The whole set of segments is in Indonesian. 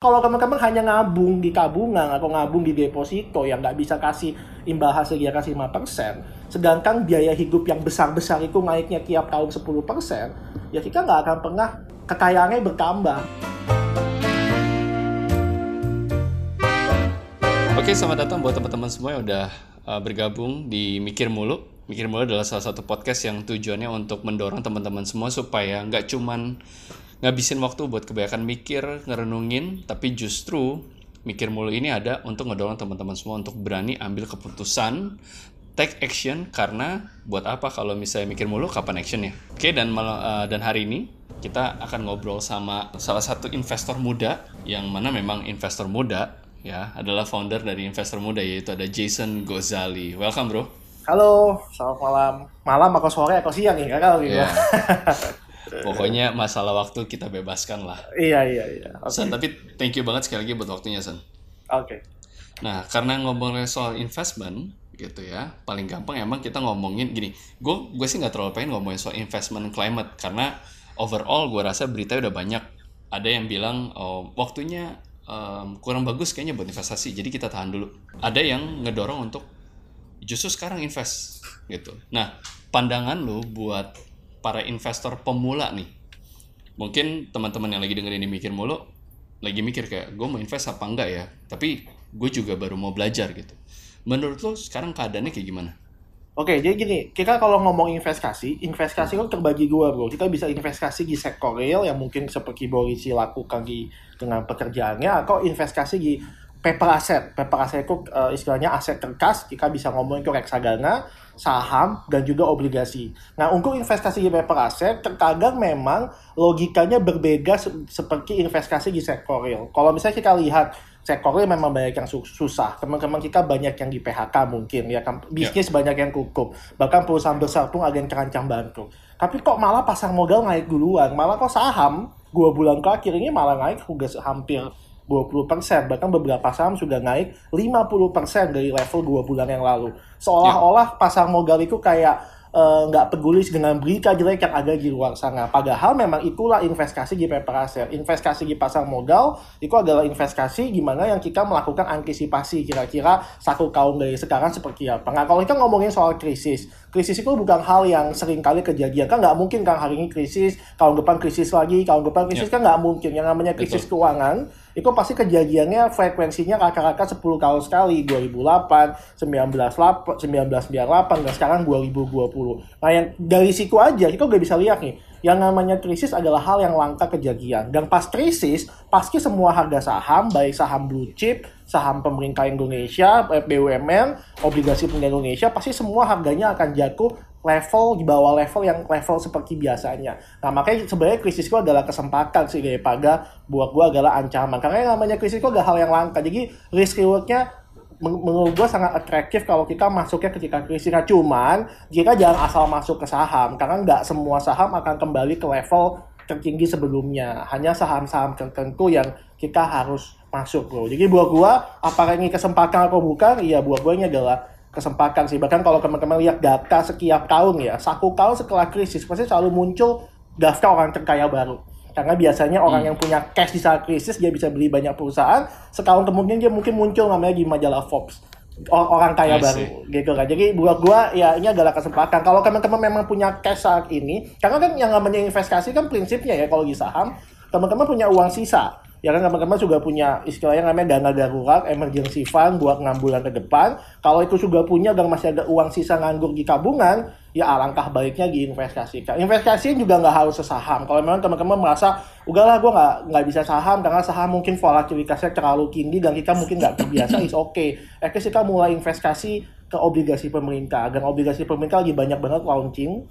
Kalau teman-teman hanya ngabung di tabungan atau ngabung di deposito yang nggak bisa kasih imbal hasil dia kasih 5%, sedangkan biaya hidup yang besar-besar itu naiknya tiap tahun 10%, ya kita nggak akan pernah kekayaannya bertambah. Oke, selamat datang buat teman-teman semua yang udah uh, bergabung di Mikir Mulu. Mikir Mulu adalah salah satu podcast yang tujuannya untuk mendorong teman-teman semua supaya nggak cuman ngabisin waktu buat kebanyakan mikir, ngerenungin, tapi justru mikir mulu ini ada untuk ngedorong teman-teman semua untuk berani ambil keputusan, take action karena buat apa kalau misalnya mikir mulu kapan action ya? Oke dan uh, dan hari ini kita akan ngobrol sama salah satu investor muda yang mana memang investor muda ya adalah founder dari investor muda yaitu ada Jason Gozali. Welcome bro. Halo, selamat malam. Malam atau sore atau siang ya kalau gitu. Yeah. Pokoknya masalah waktu kita bebaskan lah. Iya iya iya. Okay. San, tapi thank you banget sekali lagi buat waktunya San. Oke. Okay. Nah karena ngomongin soal investment gitu ya, paling gampang emang kita ngomongin gini. Gue gue sih nggak terlalu pengen ngomongin soal investment climate karena overall gue rasa berita udah banyak. Ada yang bilang oh, waktunya um, kurang bagus kayaknya buat investasi, jadi kita tahan dulu. Ada yang ngedorong untuk justru sekarang invest gitu. Nah pandangan lu buat para investor pemula nih. Mungkin teman-teman yang lagi dengerin ini mikir mulu lagi mikir kayak gue mau invest apa enggak ya? Tapi gue juga baru mau belajar gitu. Menurut lo sekarang keadaannya kayak gimana? Oke, jadi gini, kita kalau ngomong investasi, investasi kan terbagi dua bro. Kita bisa investasi di sektor real yang mungkin seperti Borisi lakukan di dengan pekerjaannya, atau investasi di paper asset. Paper asset itu uh, istilahnya aset kertas, kita bisa ngomong itu reksadana, saham, dan juga obligasi. Nah, untuk investasi di paper asset, terkadang memang logikanya berbeda se seperti investasi di sektor real. Kalau misalnya kita lihat sektor real memang banyak yang susah. Teman-teman kita banyak yang di PHK mungkin, ya kan bisnis yeah. banyak yang kukup. Bahkan perusahaan besar pun ada yang terancam bangkrut. Tapi kok malah pasar modal naik duluan, malah kok saham dua bulan terakhir ini malah naik hampir 20%, bahkan beberapa saham sudah naik 50% dari level dua bulan yang lalu. Seolah-olah pasar modal itu kayak Eh, nggak uh, peduli dengan berita jelek yang ada di luar sana. Padahal memang itulah investasi di paper asset. Investasi di pasar modal itu adalah investasi gimana yang kita melakukan antisipasi kira-kira satu tahun dari sekarang seperti apa. Nah kalau kita ngomongin soal krisis, krisis itu bukan hal yang sering kali kejadian. Kan nggak mungkin kan hari ini krisis, tahun depan krisis lagi, tahun depan krisis yeah. kan nggak mungkin. Yang namanya krisis Betul. keuangan itu pasti kejadiannya frekuensinya rata-rata 10 tahun sekali 2008, 1998, 1998 dan sekarang 2020. Nah yang dari situ aja kita udah bisa lihat nih yang namanya krisis adalah hal yang langka kejadian. Dan pas krisis, pasti semua harga saham, baik saham blue chip, saham pemerintah Indonesia, eh, BUMN, obligasi pemerintah Indonesia, pasti semua harganya akan jatuh level di bawah level yang level seperti biasanya. Nah makanya sebenarnya krisis itu adalah kesempatan sih daripada buat gue adalah ancaman. Karena yang namanya krisis itu adalah hal yang langka. Jadi risk rewardnya menurut gue sangat atraktif kalau kita masuknya ketika krisis. Nah, cuman jika jangan asal masuk ke saham karena nggak semua saham akan kembali ke level tertinggi sebelumnya. Hanya saham-saham tertentu yang kita harus masuk bro. Jadi buat gue apakah ini kesempatan atau bukan? Iya buat gue ini adalah kesempatan sih. Bahkan kalau teman-teman lihat data setiap tahun ya, satu tahun setelah krisis pasti selalu muncul daftar orang terkaya baru. Karena biasanya orang hmm. yang punya cash di saat krisis dia bisa beli banyak perusahaan. Setahun kemudian dia mungkin muncul namanya di majalah Forbes orang kaya baru gitu kan. Jadi buat gua ya ini adalah kesempatan. Kalau teman-teman memang punya cash saat ini, karena kan yang namanya investasi kan prinsipnya ya kalau di saham, teman-teman punya uang sisa ya kan teman-teman juga punya istilahnya namanya dana darurat, emergency fund buat enam bulan ke depan. Kalau itu juga punya dan masih ada uang sisa nganggur di tabungan, ya alangkah baiknya diinvestasikan. Investasi juga nggak harus saham. Kalau memang teman-teman merasa, udahlah gue nggak nggak bisa saham karena saham mungkin volatilitasnya terlalu tinggi dan kita mungkin nggak terbiasa, is oke. Okay. Akhirnya kita mulai investasi ke obligasi pemerintah. Dan obligasi pemerintah lagi banyak banget launching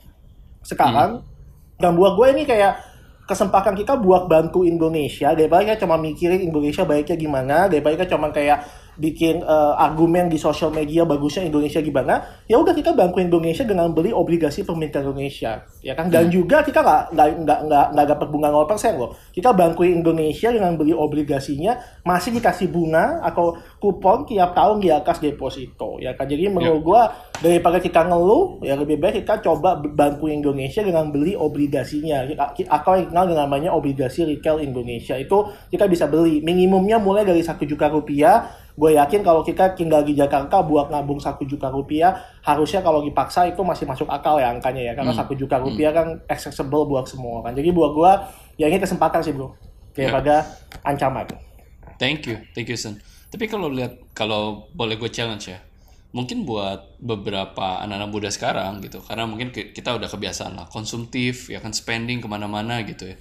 sekarang. Hmm. Dan buat gue ini kayak kesempatan kita buat bantu Indonesia daripada kita cuma mikirin Indonesia baiknya gimana daripada kita cuma kayak bikin uh, argumen di sosial media bagusnya Indonesia gimana ya udah kita bantuin Indonesia dengan beli obligasi pemerintah Indonesia ya kan dan hmm. juga kita nggak nggak nggak nggak nggak dapat bunga 0% loh kita bantuin Indonesia dengan beli obligasinya masih dikasih bunga atau kupon tiap tahun di atas deposito ya kan jadi menurut yeah. gua daripada kita ngeluh ya lebih baik kita coba bantuin Indonesia dengan beli obligasinya atau yang kenal dengan namanya obligasi retail Indonesia itu kita bisa beli minimumnya mulai dari satu juta rupiah gue yakin kalau kita tinggal di Jakarta buat nabung satu juta rupiah harusnya kalau dipaksa itu masih masuk akal ya angkanya ya. Karena hmm. satu juta rupiah hmm. kan accessible buat semua kan jadi buat gue ya ini kesempatan sih bro. Daripada yeah. ancaman. Thank you. Thank you Sen tapi kalau lihat kalau boleh gue challenge ya mungkin buat beberapa anak-anak muda sekarang gitu karena mungkin kita udah kebiasaan lah konsumtif ya kan spending ke mana-mana gitu ya.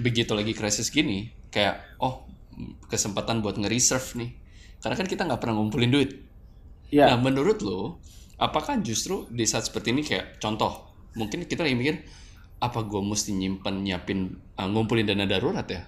Begitu lagi krisis gini kayak oh kesempatan buat nge-reserve nih karena kan kita nggak pernah ngumpulin duit. Yeah. Nah, menurut lo, apakah justru di saat seperti ini kayak contoh, mungkin kita lagi mikir apa gue mesti nyimpen nyiapin uh, ngumpulin dana darurat ya?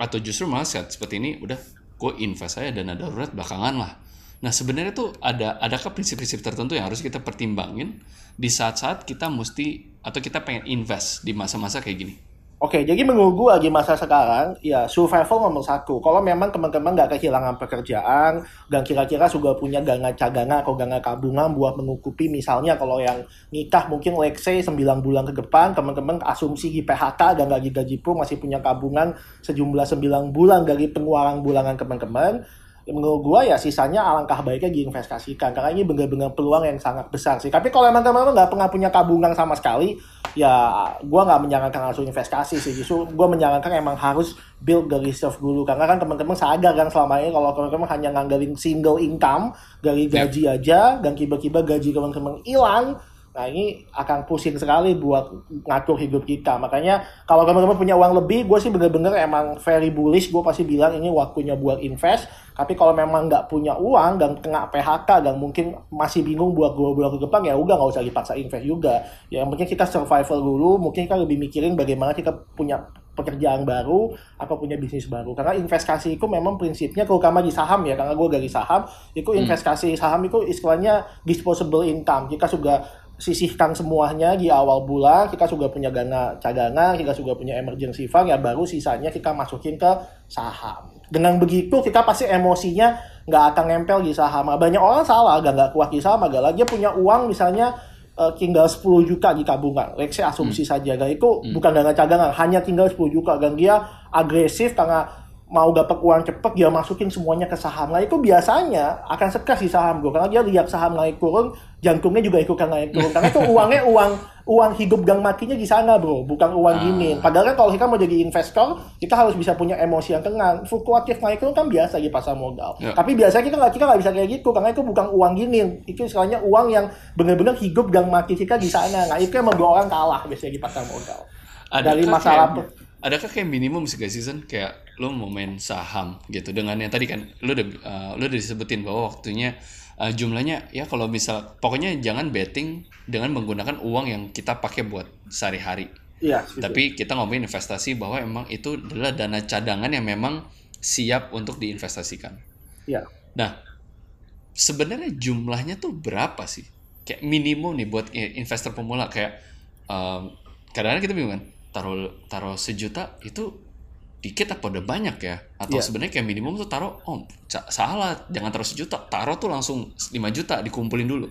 Atau justru malah saat seperti ini udah gue invest saya dana darurat belakangan lah. Nah sebenarnya tuh ada adakah prinsip-prinsip tertentu yang harus kita pertimbangin di saat-saat kita mesti atau kita pengen invest di masa-masa kayak gini? Oke, jadi menunggu lagi masa sekarang, ya survival nomor satu. Kalau memang teman-teman nggak kehilangan pekerjaan, dan kira-kira sudah punya dana cadangan atau dana tabungan buat menutupi misalnya kalau yang nikah mungkin let's say 9 bulan ke depan, teman-teman asumsi di PHK dan gaji-gaji pun masih punya tabungan sejumlah 9 bulan dari pengeluaran bulanan teman-teman, menurut gua ya sisanya alangkah baiknya diinvestasikan karena ini benar-benar peluang yang sangat besar sih. Tapi kalau emang teman-teman nggak pernah punya tabungan sama sekali, ya gua nggak menyarankan langsung investasi sih. Justru gua menyarankan emang harus build the reserve dulu karena kan teman-teman sadar kan selama ini kalau teman-teman hanya ngandelin single income dari gaji aja dan tiba-tiba gaji teman-teman hilang Nah ini akan pusing sekali buat ngatur hidup kita. Makanya kalau teman-teman punya uang lebih, gue sih bener-bener emang very bullish. Gue pasti bilang ini waktunya buat invest. Tapi kalau memang nggak punya uang dan kena PHK dan mungkin masih bingung buat gue bulan ke depan ya udah nggak usah dipaksa invest juga. Ya mungkin kita survival dulu. Mungkin kita lebih mikirin bagaimana kita punya pekerjaan baru atau punya bisnis baru karena investasi itu memang prinsipnya terutama di saham ya karena gue dari saham itu hmm. investasi saham itu istilahnya disposable income kita sudah sisihkan semuanya di awal bulan kita sudah punya dana cadangan kita sudah punya emergency fund ya baru sisanya kita masukin ke saham. Dengan begitu kita pasti emosinya nggak akan nempel di saham. Banyak orang salah gak nggak kuat di saham agak lagi punya uang misalnya uh, tinggal 10 juta di tabungan. Let's say asumsi hmm. saja. Dan itu hmm. bukan dana cadangan hanya tinggal 10 juta. Dan dia agresif karena mau dapat uang cepet dia masukin semuanya ke saham. Nah itu biasanya akan sekas di saham gue karena dia lihat saham naik turun, jantungnya juga ikutan naik turun. Karena itu uangnya uang uang hidup gang matinya di sana bro, bukan uang ah. dingin. Padahal kan kalau kita mau jadi investor, kita harus bisa punya emosi yang tenang. Fluktuatif naik turun kan biasa di pasar modal. Ya. Tapi biasanya kita nggak kita nggak bisa kayak gitu karena itu bukan uang dingin. Itu istilahnya uang yang benar-benar hidup gang mati kita di sana. Nah itu yang membuat orang kalah biasanya di pasar modal. Adakah Dari masalah kayak, adakah kayak minimum sih season kayak lo mau main saham gitu dengan yang tadi kan lo udah uh, lo udah disebutin bahwa waktunya uh, jumlahnya ya kalau misal pokoknya jangan betting dengan menggunakan uang yang kita pakai buat sehari-hari. Iya. Tapi kita ngomongin investasi bahwa emang itu adalah dana cadangan yang memang siap untuk diinvestasikan. Iya. Nah, sebenarnya jumlahnya tuh berapa sih? Kayak minimum nih buat investor pemula kayak um, kadang-kadang kita bingung kan taruh taruh sejuta itu dikit apa udah banyak ya atau yeah. sebenarnya kayak minimum tuh taruh oh salah jangan taruh sejuta taruh tuh langsung 5 juta dikumpulin dulu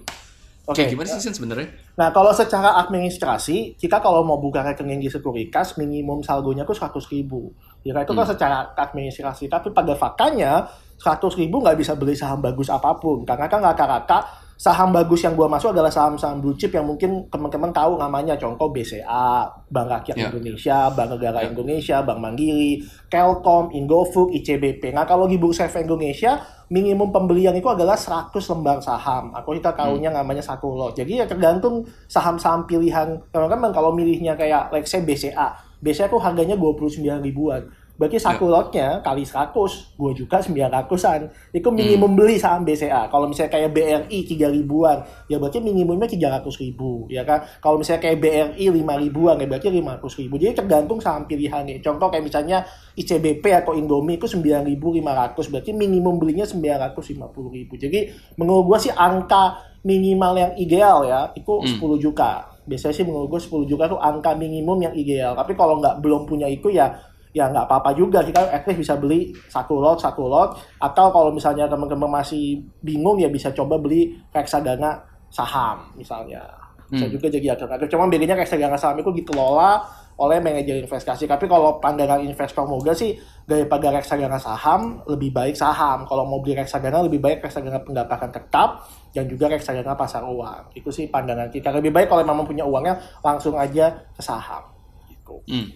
Oke, okay. gimana sih sebenarnya? Nah, kalau secara administrasi, kita kalau mau buka rekening di Sekuritas, minimum saldonya tuh 100 ribu. Ya, itu kan hmm. secara administrasi. Tapi pada faktanya, 100 ribu nggak bisa beli saham bagus apa pun. Karena kan rata-rata saham bagus yang gua masuk adalah saham-saham blue chip yang mungkin teman-teman tahu namanya contoh BCA, Bank Rakyat yeah. Indonesia, Bank Negara yeah. Indonesia, Bank Mandiri, Telkom, Indofood, ICBP. Nah kalau di Bursa Efek Indonesia minimum pembelian itu adalah 100 lembar saham. Aku kita tahunya hmm. namanya satu lot. Jadi ya tergantung saham-saham pilihan teman-teman kalau milihnya kayak let's say BCA. BCA tuh harganya 29 ribuan Berarti satu lotnya kali 100, gue juga 900-an. Itu minimum beli saham BCA. Kalau misalnya kayak BRI 3 ribuan, ya berarti minimumnya 300 ribu. Ya kan? Kalau misalnya kayak BRI 5 ribuan, ya berarti 500 ribu. Jadi tergantung saham pilihan nih. Contoh kayak misalnya ICBP atau Indomie itu 9.500. Berarti minimum belinya 950 ribu. Jadi menurut gue sih angka minimal yang ideal ya, itu 10 juta. Biasanya sih menurut gue 10 juta itu angka minimum yang ideal. Tapi kalau nggak belum punya itu ya ya nggak apa-apa juga. Kita at least bisa beli satu lot satu lot. Atau kalau misalnya teman-teman masih bingung ya bisa coba beli reksadana saham misalnya. Bisa Hmm. juga jadi atur cuma bedanya reksadana saham itu dikelola oleh manajer investasi. Tapi kalau pandangan investor muda sih daripada reksadana saham lebih baik saham. Kalau mau beli reksadana lebih baik reksadana pendapatan tetap dan juga reksadana pasar uang. Itu sih pandangan kita. Lebih baik kalau memang punya uangnya langsung aja ke saham. Gitu. Hmm.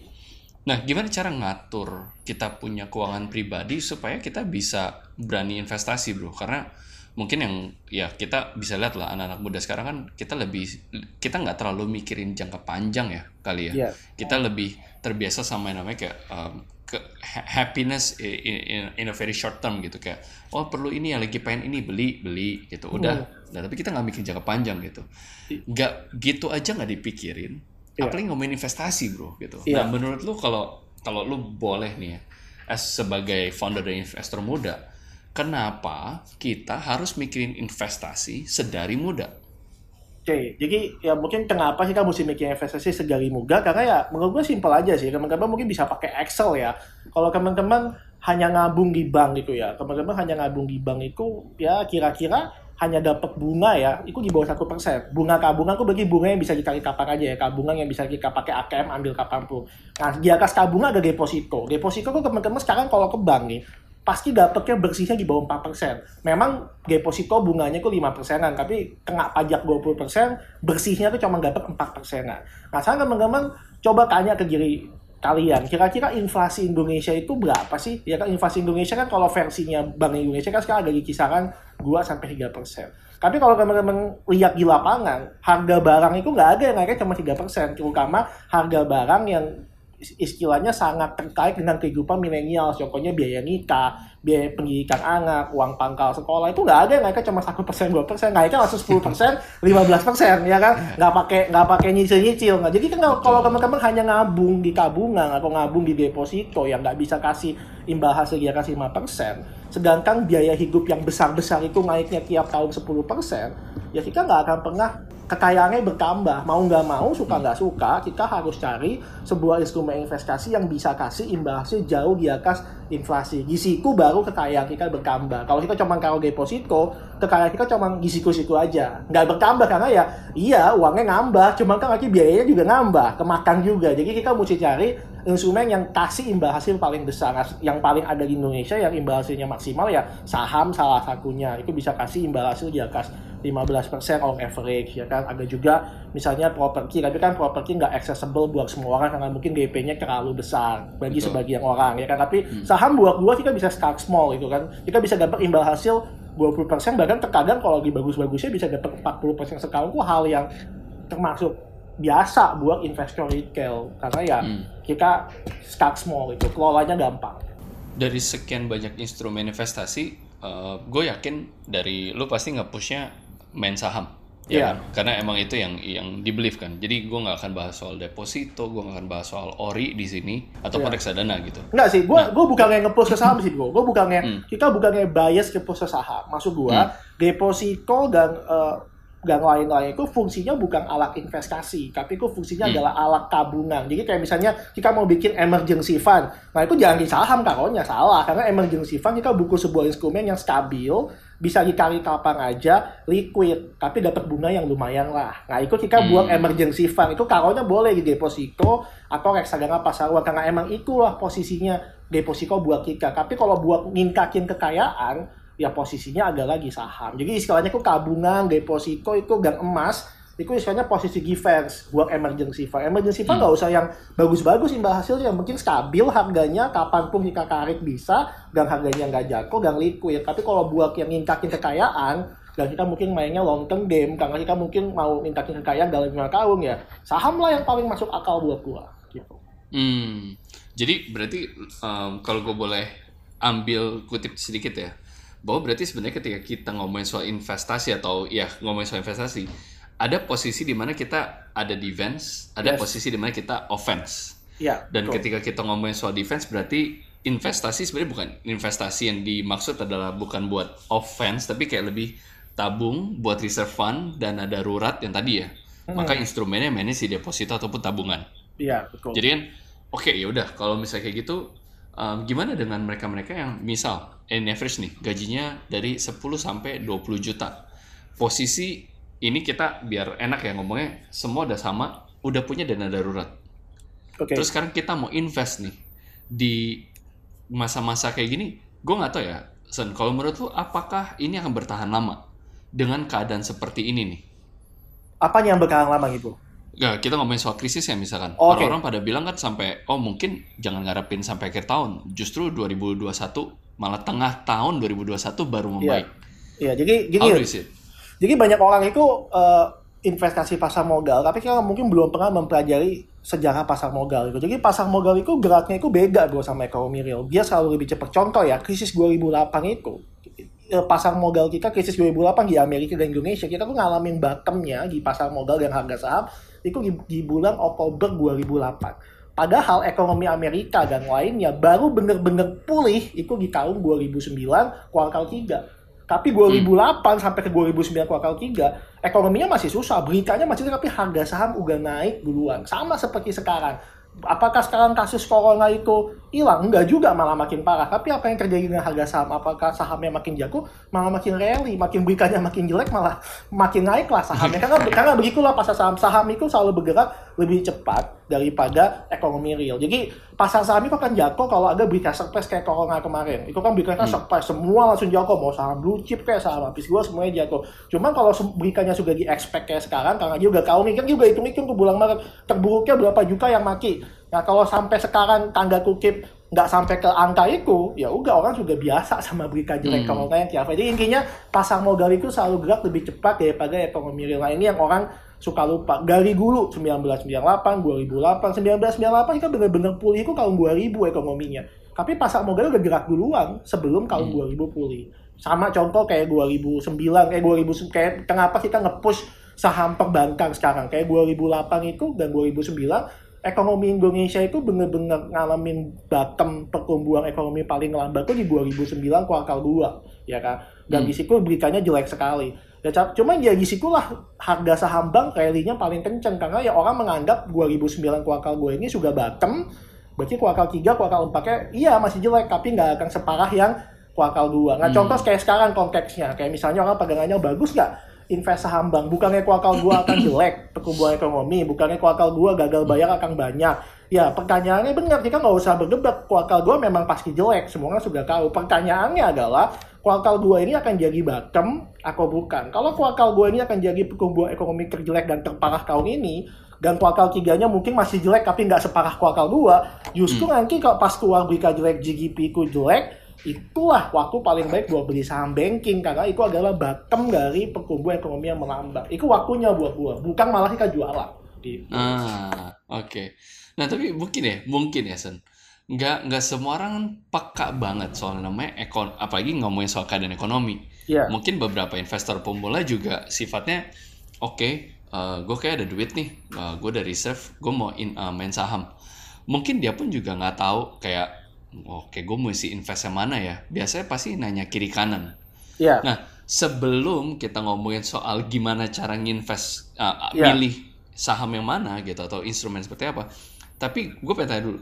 Nah, gimana cara ngatur kita punya keuangan pribadi supaya kita bisa berani investasi, bro? Karena mungkin yang ya kita bisa lihat lah anak-anak muda sekarang kan kita lebih kita nggak terlalu mikirin jangka panjang ya kali ya. Iya. Kita lebih terbiasa sama yang namanya kayak um, ke ha- happiness in, in, in a very short term gitu kayak oh perlu ini ya lagi pengen ini beli beli gitu udah. Nah, tapi kita nggak mikir jangka panjang gitu. Nggak gitu aja nggak dipikirin. Iya. Apalagi ngomongin investasi bro gitu. Iya. Nah menurut lu kalau kalau lu boleh nih ya, as sebagai founder dan investor muda, kenapa kita harus mikirin investasi sedari muda? Oke, jadi ya mungkin kenapa kita mesti mikir investasi segala muda karena ya menurut gue simpel aja sih teman-teman mungkin bisa pakai Excel ya kalau teman-teman hanya ngabung di bank gitu ya teman-teman hanya ngabung di bank itu ya kira-kira hanya dapat bunga ya itu di bawah satu persen bunga tabungan tuh bagi bunga yang bisa ditarik kapan aja ya tabungan yang bisa kita pakai ATM ambil kapan pun nah di atas tabungan ada deposito deposito tuh teman-teman sekarang kalau ke bank nih pasti dapetnya bersihnya di bawah 4%. Memang deposito bunganya itu 5 persenan, tapi kena pajak 20 persen, bersihnya tuh cuma dapat 4 persenan. Nah, sekarang teman-teman coba tanya ke diri kalian, kira-kira inflasi Indonesia itu berapa sih? Ya kan inflasi Indonesia kan kalau versinya Bank Indonesia kan sekarang ada di kisaran 2 sampai 3 persen. Tapi kalau teman-teman lihat di lapangan, harga barang itu nggak ada yang naiknya cuma 3 persen, terutama harga barang yang istilahnya sangat terkait dengan kehidupan milenial. Contohnya biaya nikah biaya pendidikan anak uang pangkal sekolah itu nggak ada. Yang naiknya cuma satu persen dua persen. Naiknya langsung sepuluh persen lima belas persen ya kan? Nggak pakai nggak pakai nyicil nyicil nggak jadi kan kalau- kalau teman-teman hanya ngabung di tabungan atau ngabung di deposito yang nggak bisa kasih imbal hasil dia kasih 5 persen sedangkan biaya hidup yang besar-besar itu naiknya tiap tahun 10 persen ya kita nggak akan pernah kekayaannya bertambah mau nggak mau suka nggak suka kita harus cari sebuah instrumen investasi yang bisa kasih hasil jauh di atas inflasi. Di situ baru kekayaan kita bertambah. Kalau kita cuma taruh deposito kekayaan kita cuma di situ-situ aja. Nggak bertambah karena ya iya uangnya ngambah cuma kan lagi biayanya juga ngambah kemakan juga. Jadi kita mesti cari instrumen yang kasih imbal hasil paling besar. Yang paling ada di Indonesia yang imbal hasilnya maksimal ya saham salah satunya. Itu bisa kasih imbal hasil di atas 15% on average ya kan? Ada juga misalnya properti tapi kan properti nggak accessible buat semua orang karena mungkin DP-nya terlalu besar bagi Betul. sebagian orang ya kan tapi saham buat gua kita bisa start small gitu kan kita bisa dapat imbal hasil 20% bahkan terkadang kalau lagi bagus-bagusnya bisa dapat 40% sekarang itu hal yang termasuk biasa buat investor retail karena ya Hmm. kita start small itu kelolanya gampang Dari sekian banyak instrumen investasi, gue yakin dari lu pasti nge-pushnya main saham. Ya kan? Karena emang itu yang yang di-believe kan. Jadi gue nggak akan bahas soal deposito, gue nggak akan bahas soal ori di sini ataupun Iya. reksadana gitu. Enggak sih, gua gua bukannya nge-push ke saham sih gua. Gua bukannya Hmm. kita bukannya bias ke push ke saham. Maksud gua, deposito dan eh, dan lain-lain itu fungsinya bukan alat investasi, tapi itu fungsinya Hmm. adalah alat tabungan. Jadi kayak misalnya kita mau bikin emergency fund, nah itu jangan di saham karonya salah, karena emergency fund kita buku sebuah instrumen yang stabil, bisa ditarik kapan aja, liquid, tapi dapat bunga yang lumayan lah. Nah itu kita buat Hmm. emergency fund, itu karonya boleh di deposito atau reksadana pasar uang, karena emang itulah posisinya deposito buat kita. Tapi kalau buat ningkatin kekayaan, ya posisinya ada lagi saham. Jadi istilahnya itu tabungan, deposito itu dan emas itu istilahnya posisi defense buat emergency fund. Emergency fund nggak usah yang bagus-bagus imbal hasilnya, yang penting stabil harganya, kapan pun kita tarik bisa, dan harganya nggak jatuh, dan liquid. Tapi kalau buat yang ningkatin kekayaan, dan kita mungkin mainnya long term game, karena kita mungkin mau ningkatin kekayaan dalam lima tahun ya, saham lah yang paling masuk akal buat gua. Gitu. Hmm. Jadi berarti um, kalau gue boleh ambil kutip sedikit ya, bahwa berarti sebenarnya ketika kita ngomongin soal investasi atau ya ngomongin soal investasi, ada posisi di mana kita ada defense, ada Yes. posisi di mana kita offense. Ya, Dan betul. ketika kita ngomongin soal defense berarti investasi sebenarnya bukan investasi yang dimaksud adalah bukan buat offense tapi kayak lebih tabung buat reserve fund dan ada darurat yang tadi ya. Maka instrumennya mainnya si deposito ataupun tabungan. Iya, betul. Jadi kan oke ya udah kalau misalnya kayak gitu um, gimana dengan mereka-mereka yang misal in average nih gajinya dari 10 sampai 20 juta. Posisi ini kita biar enak ya ngomongnya semua udah sama, udah punya dana darurat. Oke. Terus sekarang kita mau invest nih di masa-masa kayak gini, gue nggak tahu ya, Sen. Kalau menurut lu, apakah ini akan bertahan lama dengan keadaan seperti ini nih? Apa yang bertahan lama gitu? Ya, kita ngomongin soal krisis ya misalkan. Orang-orang pada bilang kan sampai, oh mungkin jangan ngarepin sampai akhir tahun. Justru 2021, malah tengah tahun 2021 baru membaik. Iya, jadi How gini. do you see it? Jadi banyak orang itu eh, investasi pasar modal, tapi kan mungkin belum pernah mempelajari sejarah pasar modal itu. Jadi pasar modal itu geraknya itu beda bro sama ekonomi real. Dia selalu lebih cepat. Contoh ya, krisis 2008 itu eh, pasar modal kita krisis 2008 di Amerika dan Indonesia kita tuh ngalamin bottomnya di pasar modal dan harga saham itu di, di bulan Oktober 2008. Padahal ekonomi Amerika dan lainnya baru bener-bener pulih itu di tahun 2009 kuartal 3. Tapi 2008 sampai ke 2009 kuartal 3 ekonominya masih susah, beritanya masih tapi harga saham udah naik duluan. Sama seperti sekarang. Apakah sekarang kasus corona itu hilang? Enggak juga, malah makin parah. Tapi apa yang terjadi dengan harga saham? Apakah sahamnya makin jago? Malah makin rally, makin beritanya makin jelek, malah makin naik lah sahamnya. Karena, karena begitulah pasar saham. Saham itu selalu bergerak lebih cepat daripada ekonomi real. Jadi pasar saham itu akan jatuh kalau ada berita surprise kayak corona kemarin. Itu kan beritanya surprise, semua langsung jatuh. Mau saham blue chip kayak saham habis gua semuanya jatuh. Cuman kalau beritanya sudah di-expect kayak sekarang, karena dia udah nih, kan udah hitung-hitung ke bulan Maret, terburuknya berapa juta yang mati. Nah kalau sampai sekarang tanda kutip nggak sampai ke angka itu, ya udah orang sudah biasa sama berita jelek Hmm. corona yang tiap. Jadi intinya pasar modal itu selalu gerak lebih cepat daripada ekonomi real. Nah ini yang orang suka lupa. Dari dulu 1998, 2008, 1998 itu benar-benar pulih itu tahun 2000 ekonominya. Tapi pasar modal udah gerak duluan sebelum tahun 2000 pulih. Sama contoh kayak 2009, kayak 2000 kayak kenapa kita nge-push saham perbankan sekarang kayak 2008 itu dan 2009 ekonomi Indonesia itu benar-benar ngalamin bottom pertumbuhan ekonomi paling lambat itu di 2009 kuartal 2 ya kan dan Hmm. di situ beritanya jelek sekali ya cuman ya di situlah harga saham bank rally-nya paling kenceng. Karena ya orang menganggap 2009 kuartal 2 ini sudah bottom. Berarti kuartal 3 kuartal 4 nya iya masih jelek tapi nggak akan separah yang kuartal 2 nah Hmm. contoh kayak sekarang konteksnya. Kayak misalnya orang pegangannya bagus nggak invest saham bank? Bukannya kuartal 2 akan jelek pertumbuhan ekonomi. Bukannya kuartal 2 gagal bayar akan banyak ya pertanyaannya benar kita nggak usah berdebat kuartal 2 memang pasti jelek semuanya sudah tahu pertanyaannya adalah kuartal 2 ini akan jadi bottom atau bukan kalau kuartal 2 ini akan jadi pertumbuhan ekonomi terjelek dan terparah tahun ini dan kuartal 3-nya mungkin masih jelek tapi nggak separah kuartal 2 justru nanti kalau pas keluar berita jelek GDP ku jelek itulah waktu paling baik buat beli saham banking karena itu adalah bottom dari pertumbuhan ekonomi yang melambat. Itu waktunya buat gua, bukan malah kita jualan. Gitu. Ah, oke. Nah, tapi mungkin ya, mungkin ya, Sen. Nggak, nggak semua orang kan peka banget soal namanya ekon, apalagi ngomongin soal keadaan ekonomi. Ya, Mungkin beberapa investor pemula juga sifatnya, oke, gue kayak ada duit nih, gue udah reserve, gue mau in, eh, main saham. Mungkin dia pun juga nggak tahu kayak, oke, gue mesti invest yang mana ya. Biasanya pasti nanya kiri kanan. ya, Nah, sebelum kita ngomongin soal gimana cara nginvest, uh, Ya. milih saham yang mana gitu atau instrumen seperti apa, tapi gue pengen tanya dulu,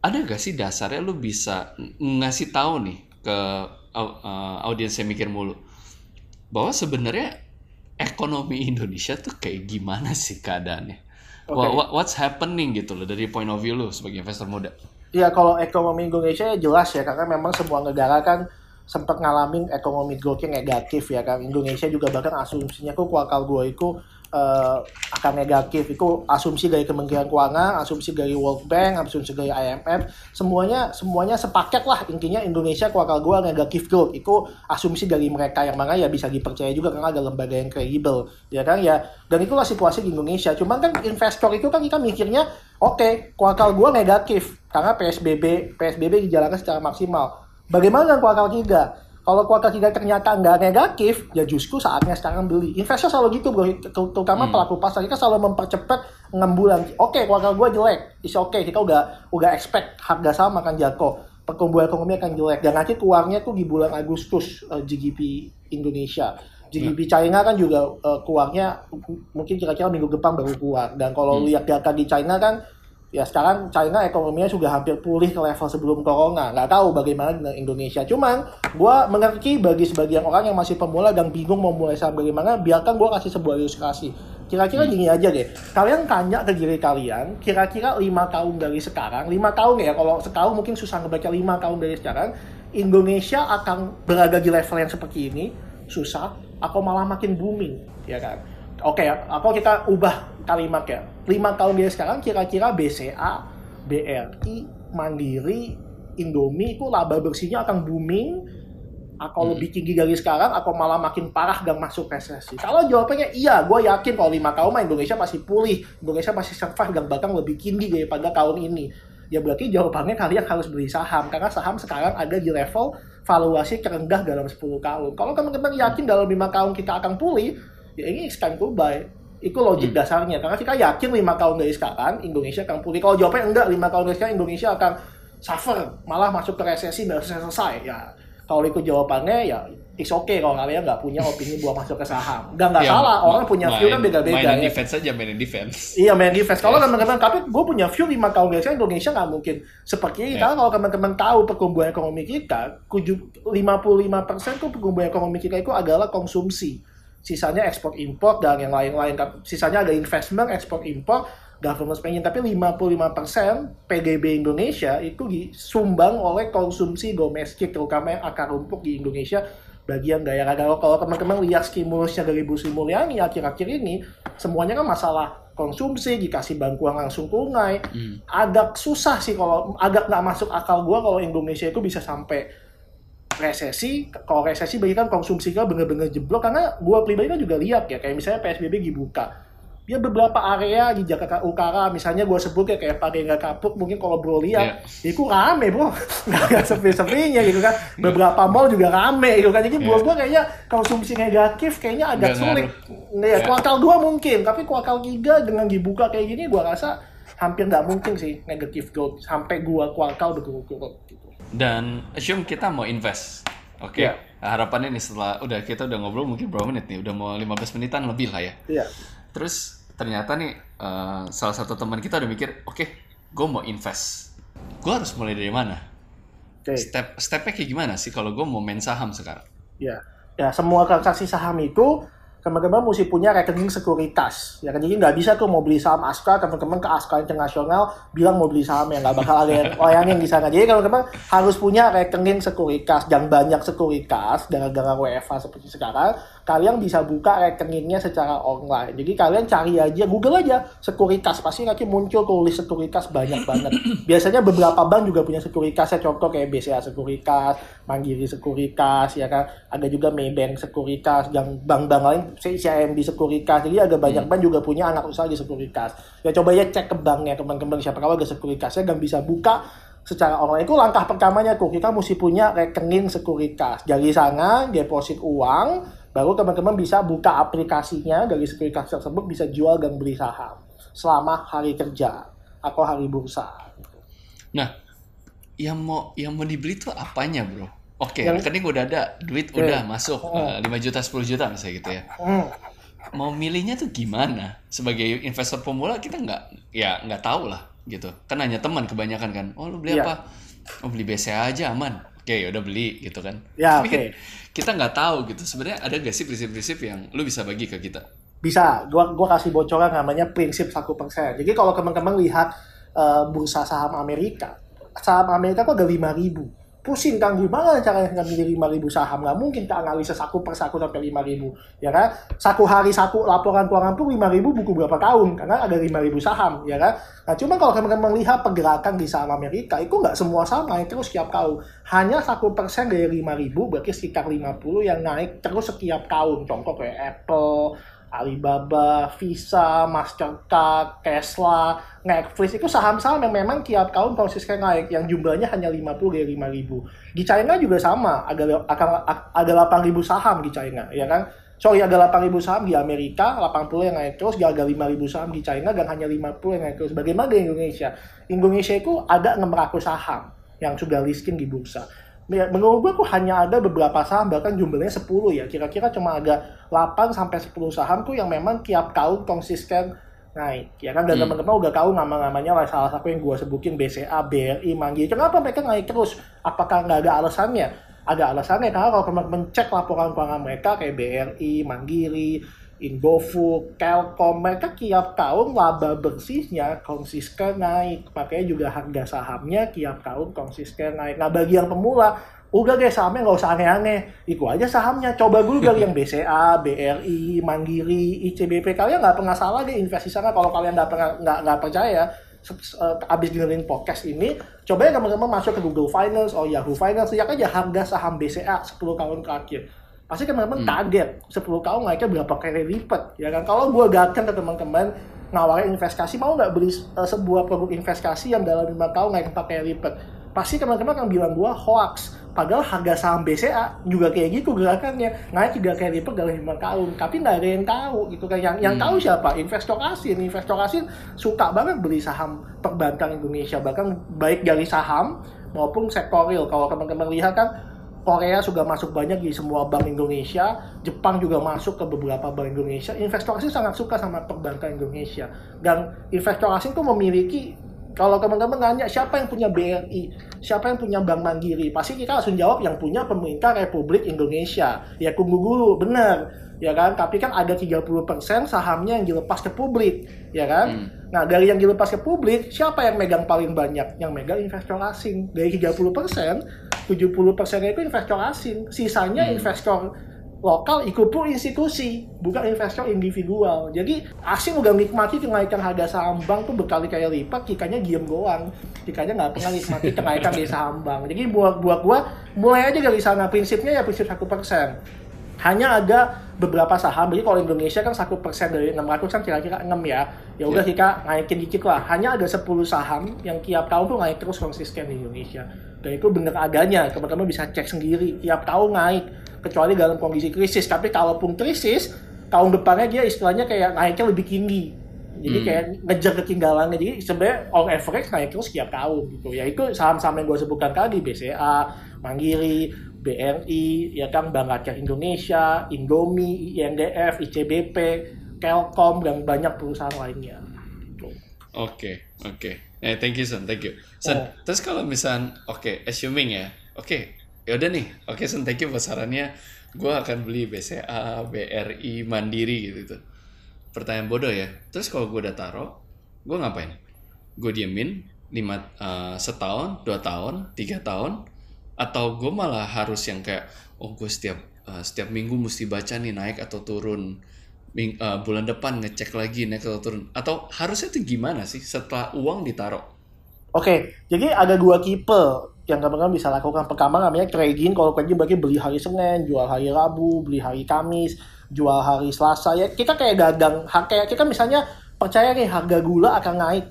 ada gak sih dasarnya lu bisa ng- ngasih tahu nih ke uh, audiens yang mikir mulu bahwa sebenarnya ekonomi Indonesia tuh kayak gimana sih keadaannya? Oke. Wha- wha- what's happening gitu loh dari point of view lu sebagai investor muda? ya kalau ekonomi Indonesia ya jelas ya karena memang semua negara kan sempat ngalamin ekonomi growth yang negatif ya kan. Indonesia juga bahkan asumsinya kok kuartal 2 itu eh, akan negatif. Itu asumsi dari Kementerian Keuangan, asumsi dari World Bank, asumsi dari IMF, semuanya semuanya sepaket lah intinya Indonesia kuartal 2 negatif growth. Itu asumsi dari mereka yang mana ya bisa dipercaya juga karena ada lembaga yang kredibel, ya kan ya. Dan itulah situasi di Indonesia. Cuman kan investor itu kan kita mikirnya oke, kuartal 2 negatif karena PSBB PSBB dijalankan secara maksimal. Bagaimana dengan kuartal 3? Kalau kuartal 3 ternyata nggak negatif, ya justru saatnya sekarang beli. Investor selalu gitu bro, terutama hmm. pelaku pasar. Kita selalu mempercepat 6 bulan. Oke, okay, kuartal gue jelek, is oke. Okay. Kita udah udah expect harga saham akan jatuh. Pertumbuhan ekonomi akan jelek. Dan nanti keluarnya tuh di bulan Agustus uh, eh, GDP Indonesia. GDP hmm. China kan juga uh, keluarnya mungkin kira-kira minggu depan baru keluar. Dan kalau hmm. lihat data di China kan ya sekarang China ekonominya sudah hampir pulih ke level sebelum corona. Nggak tahu bagaimana dengan Indonesia. Cuman gue mengerti bagi sebagian orang yang masih pemula dan bingung mau mulai saham bagaimana biarkan gue kasih sebuah ilustrasi. Kira-kira hmm. gini aja deh. Kalian tanya ke diri kalian kira-kira lima tahun dari sekarang lima tahun ya kalau setahun mungkin susah ngebaca lima tahun dari sekarang Indonesia akan berada di level yang seperti ini? Susah atau malah makin booming? Ya kan oke okay, atau kita ubah kalimat ya lima tahun dari sekarang kira-kira BCA, BRI, Mandiri, Indomie itu laba bersihnya akan booming atau hmm. lebih tinggi dari sekarang atau malah makin parah dan masuk resesi? Kalau jawabannya iya, gue yakin kalau lima tahun mah Indonesia pasti pulih, Indonesia pasti survive dan bahkan lebih tinggi daripada tahun ini. Ya berarti jawabannya kalian harus beli saham karena saham sekarang ada di level valuasi terendah dalam 10 tahun. Kalau teman-teman yakin dalam lima tahun kita akan pulih, ya ini time to buy. Itu logik hmm. dasarnya. Karena kita yakin lima tahun dari sekarang Indonesia akan pulih. Kalau jawabannya enggak, lima tahun dari sekarang Indonesia akan suffer, malah masuk ke resesi dan selesai. Ya, kalau itu jawabannya ya it's okay kalau kalian nggak punya opini buat masuk ke saham. Gak nggak ya, salah, orang punya view kan beda-beda. Main ya. defense aja, main defense. Iya, main defense. Kalau teman-teman, tapi gue punya view lima tahun dari sekarang Indonesia nggak mungkin seperti ini. Yeah. Karena kalau teman-teman tahu pertumbuhan ekonomi kita, 55% tuh pertumbuhan ekonomi kita itu adalah konsumsi sisanya ekspor impor dan yang lain-lain. Sisanya ada investment ekspor impor government spending. Tapi 55% PDB Indonesia itu disumbang oleh konsumsi domestik terutama yang akar rumput di Indonesia bagian daerah. Kalau kalau teman-teman lihat stimulusnya dari Bu Sri Mulyani akhir-akhir ini semuanya kan masalah konsumsi dikasih bantuan langsung tunai. Hmm. agak susah sih kalau agak nggak masuk akal gua kalau Indonesia itu bisa sampai resesi kalau resesi bagi kan konsumsi kan bener-bener jeblok karena gua pribadi kan juga lihat ya kayak misalnya PSBB dibuka ya beberapa area di Jakarta Utara misalnya gue sebut ya kayak nggak Kapuk mungkin kalau bro lihat yeah. itu rame bro. Nggak sepi-sepinya gitu kan. Beberapa mall juga rame gitu kan. Jadi buat yeah. gue kayaknya konsumsi negatif kayaknya agak sulit. Ya yeah. kuartal dua mungkin tapi kuartal tiga dengan dibuka kayak gini gue rasa hampir nggak mungkin sih negatif growth. Sampai gua kuartal gitu dan assume kita mau invest. Oke. Okay? Ya. Yeah. harapannya nih setelah udah kita udah ngobrol mungkin berapa menit nih? Udah mau 15 menitan lebih lah ya. Iya. Yeah. Terus ternyata nih uh, salah satu teman kita udah mikir, oke, okay, gue mau invest. Gue harus mulai dari mana? Okay. Step stepnya kayak gimana sih kalau gue mau main saham sekarang? Ya, ya semua transaksi saham itu teman-teman mesti punya rekening sekuritas. Ya kan jadi nggak bisa tuh mau beli saham Aska, teman-teman ke Aska Internasional bilang mau beli saham yang nggak bakal ada yang yang di sana. Jadi kalau teman harus punya rekening sekuritas dan banyak sekuritas gara-gara WFA seperti sekarang, kalian bisa buka rekeningnya secara online. Jadi kalian cari aja Google aja sekuritas pasti nanti muncul tulis sekuritas banyak banget. Biasanya beberapa bank juga punya sekuritas ya contoh kayak BCA Sekuritas, Mandiri Sekuritas ya kan. Ada juga Maybank Sekuritas, yang bank-bank lain CIMB Sekuritas. Jadi ada banyak hmm. bank juga punya anak usaha di Sekuritas. Ya coba ya cek ke banknya teman-teman siapa kalau ada sekuritasnya dan bisa buka secara online itu langkah pertamanya tuh kita mesti punya rekening sekuritas dari sana deposit uang baru teman-teman bisa buka aplikasinya dari sekuritas tersebut bisa jual dan beli saham selama hari kerja atau hari bursa. Nah, yang mau yang mau dibeli itu apanya, bro? Oke, yang, rekening udah ada, duit okay. udah masuk hmm. uh, 5 juta 10 juta misalnya gitu ya. Hmm. Mau milihnya tuh gimana? Sebagai investor pemula kita nggak ya nggak tahu lah gitu. Kan hanya teman kebanyakan kan. Oh lu beli yeah. apa? Oh beli BCA aja aman. Oke, okay, udah beli gitu kan. Ya, oke. Okay. kita nggak tahu gitu. Sebenarnya ada gak sih prinsip-prinsip yang lu bisa bagi ke kita? Bisa. Gua gua kasih bocoran namanya prinsip satu persen. Jadi kalau teman-teman lihat uh, bursa saham Amerika, saham Amerika kok ada lima ribu pusing kan gimana caranya ngambil lima ribu saham. Nggak mungkin kita analisa satu per satu sampai lima ribu ya kan? Satu hari satu laporan keuangan pun lima ribu buku berapa tahun karena ada lima ribu saham ya kan? Nah cuma kalau teman-teman melihat pergerakan di saham Amerika itu nggak semua saham naik terus setiap tahun. Hanya satu persen dari lima ribu berarti sekitar lima puluh yang naik terus setiap tahun. Contoh kayak Apple Alibaba, Visa, Mastercard, Tesla, Netflix itu saham-saham yang memang tiap tahun konsisten naik yang jumlahnya hanya 50 dari 5 ribu. Di China juga sama, ada ada 8 ribu saham di China, ya kan? Sorry, ada 8 ribu saham di Amerika, 80 yang naik terus, ada 5 ribu saham di China, dan hanya 50 yang naik terus. Bagaimana di Indonesia? Indonesia itu ada 600 saham yang sudah listing di bursa menurut gue kok hanya ada beberapa saham bahkan jumlahnya 10 ya. Kira-kira cuma ada 8 sampai 10 saham tuh yang memang tiap tahun konsisten naik. Ya kan dan hmm. teman-teman udah tahu nama-namanya lah salah satu yang gue sebutin BCA, BRI, Mandiri kenapa mereka naik terus? Apakah nggak ada alasannya? Ada alasannya karena kalau teman-teman cek laporan keuangan mereka kayak BRI, Mandiri, Indofood, Telkom, mereka tiap tahun laba bersihnya konsisten naik. Makanya juga harga sahamnya tiap tahun konsisten naik. Nah bagi yang pemula, udah deh sahamnya nggak usah aneh-aneh. Itu aja sahamnya. Coba dulu dari yang BCA, BRI, Mandiri, ICBP. Kalian nggak pernah salah deh investasi sana kalau kalian nggak pernah nggak percaya abis dengerin podcast ini, coba ya teman-teman masuk ke Google Finance atau Yahoo Finance, lihat aja harga saham BCA 10 tahun terakhir pasti kan teman-teman hmm. kaget. 10 tahun naiknya berapa kali lipat ya kan? Kalau gue datang ke teman-teman nawarin investasi mau nggak beli uh, sebuah produk investasi yang dalam lima tahun naik empat kali lipat? Pasti teman-teman akan bilang gue hoax. Padahal harga saham BCA juga kayak gitu gerakannya. Naik tiga kali lipat dalam lima tahun. Tapi nggak ada yang tahu gitu kan? Yang yang hmm. tahu siapa? Investor asing investor asing suka banget beli saham perbankan Indonesia. Bahkan baik dari saham maupun sektor real. Kalau teman-teman lihat kan Korea sudah masuk banyak di semua bank Indonesia, Jepang juga masuk ke beberapa bank Indonesia. Investor asing sangat suka sama perbankan Indonesia. Dan investor asing tuh memiliki kalau teman-teman nanya siapa yang punya BRI, siapa yang punya Bank Mandiri, pasti kita langsung jawab yang punya pemerintah Republik Indonesia. Ya tunggu dulu, benar ya kan? Tapi kan ada 30% sahamnya yang dilepas ke publik, ya kan? Hmm. Nah, dari yang dilepas ke publik, siapa yang megang paling banyak? Yang megang investor asing. Dari 30%, 70% itu investor asing. Sisanya hmm. investor lokal ikut pun institusi, bukan investor individual. Jadi asing udah nikmati kenaikan harga saham bank tuh berkali-kali lipat, kikanya diem doang. Kikanya nggak pernah nikmati kenaikan di saham bank. Jadi buat buat gua mulai aja dari sana prinsipnya ya prinsip satu persen hanya ada beberapa saham jadi kalau Indonesia kan satu persen dari 600 kan kira-kira 6 ya ya udah yeah. kita naikin dikit lah hanya ada 10 saham yang tiap tahun tuh naik terus konsisten di Indonesia dan itu bener adanya teman-teman bisa cek sendiri tiap tahun naik kecuali dalam kondisi krisis tapi kalaupun krisis tahun depannya dia istilahnya kayak naiknya lebih tinggi jadi hmm. kayak ngejar ketinggalannya jadi sebenarnya on average naik terus tiap tahun gitu ya itu saham-saham yang gue sebutkan tadi BCA Mandiri BRI, ya kan Bank Rakyat Indonesia, Indomie, INDF, ICBP, Telkom dan banyak perusahaan lainnya. Gitu. Oke, okay, oke. Okay. Eh, thank you Son, thank you. Son, oh. terus kalau misal, oke, okay, assuming ya, oke, okay, ya udah nih, oke okay, Son, thank you buat sarannya. Gue akan beli BCA, BRI, Mandiri gitu tuh. Pertanyaan bodoh ya. Terus kalau gue udah taruh, gue ngapain? Gue diemin lima uh, setahun, dua tahun, tiga tahun, atau gue malah harus yang kayak oh gue setiap uh, setiap minggu mesti baca nih naik atau turun Ming, uh, bulan depan ngecek lagi naik atau turun. Atau harusnya itu gimana sih setelah uang ditaruh? Oke okay, jadi ada dua tipe yang kamu bisa lakukan. Pertama namanya trading. Kalau trading berarti beli hari Senin jual hari Rabu beli hari Kamis jual hari Selasa. Ya kita kayak dagang kayak kita misalnya percaya nih harga gula akan naik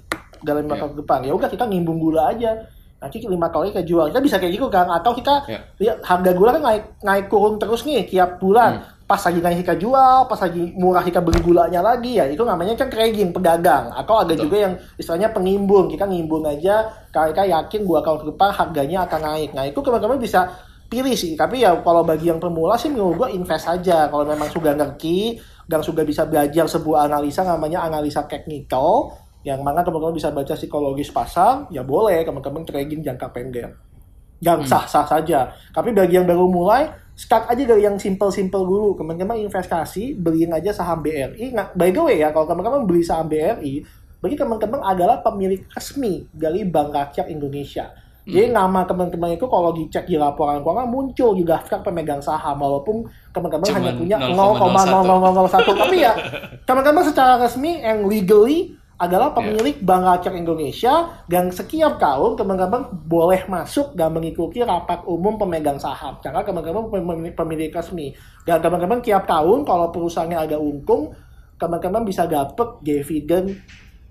dalam lima yeah. depan. Ya udah kita ngimbung gula aja. Nanti lima kali kita jual. Kita bisa kayak gitu kan atau kita yeah. lihat harga gula kan naik naik turun terus nih tiap bulan. Hmm. Pas lagi naik kita jual pas lagi murah kita beli gulanya lagi ya itu namanya kan trading pedagang atau ada Betul. juga yang istilahnya pengimbun kita ngimbun aja kalau kita yakin buat kalau depan harganya akan naik nah itu teman-teman bisa pilih sih tapi ya kalau bagi yang pemula sih menurut gua invest aja kalau memang sudah ngerti dan sudah bisa belajar sebuah analisa namanya analisa teknikal yang mana teman-teman bisa baca psikologis pasar, ya boleh teman-teman trading jangka pendek. Yang hmm. sah-sah saja. Tapi bagi yang baru mulai, start aja dari yang simple-simple dulu. Teman-teman investasi, beliin aja saham BRI. Nah, by the way ya, kalau teman-teman beli saham BRI, bagi teman-teman adalah pemilik resmi dari Bank Rakyat Indonesia. Hmm. Jadi nama teman-teman itu kalau dicek di laporan keuangan muncul di daftar pemegang saham walaupun teman-teman hanya punya 0,0001 tapi ya teman-teman secara resmi yang legally adalah pemilik yeah. Bank Rakyat Indonesia dan setiap tahun teman-teman boleh masuk dan mengikuti rapat umum pemegang saham. Karena teman-teman pemilik resmi. Dan teman-teman tiap tahun kalau perusahaannya ada untung teman-teman bisa dapet dividen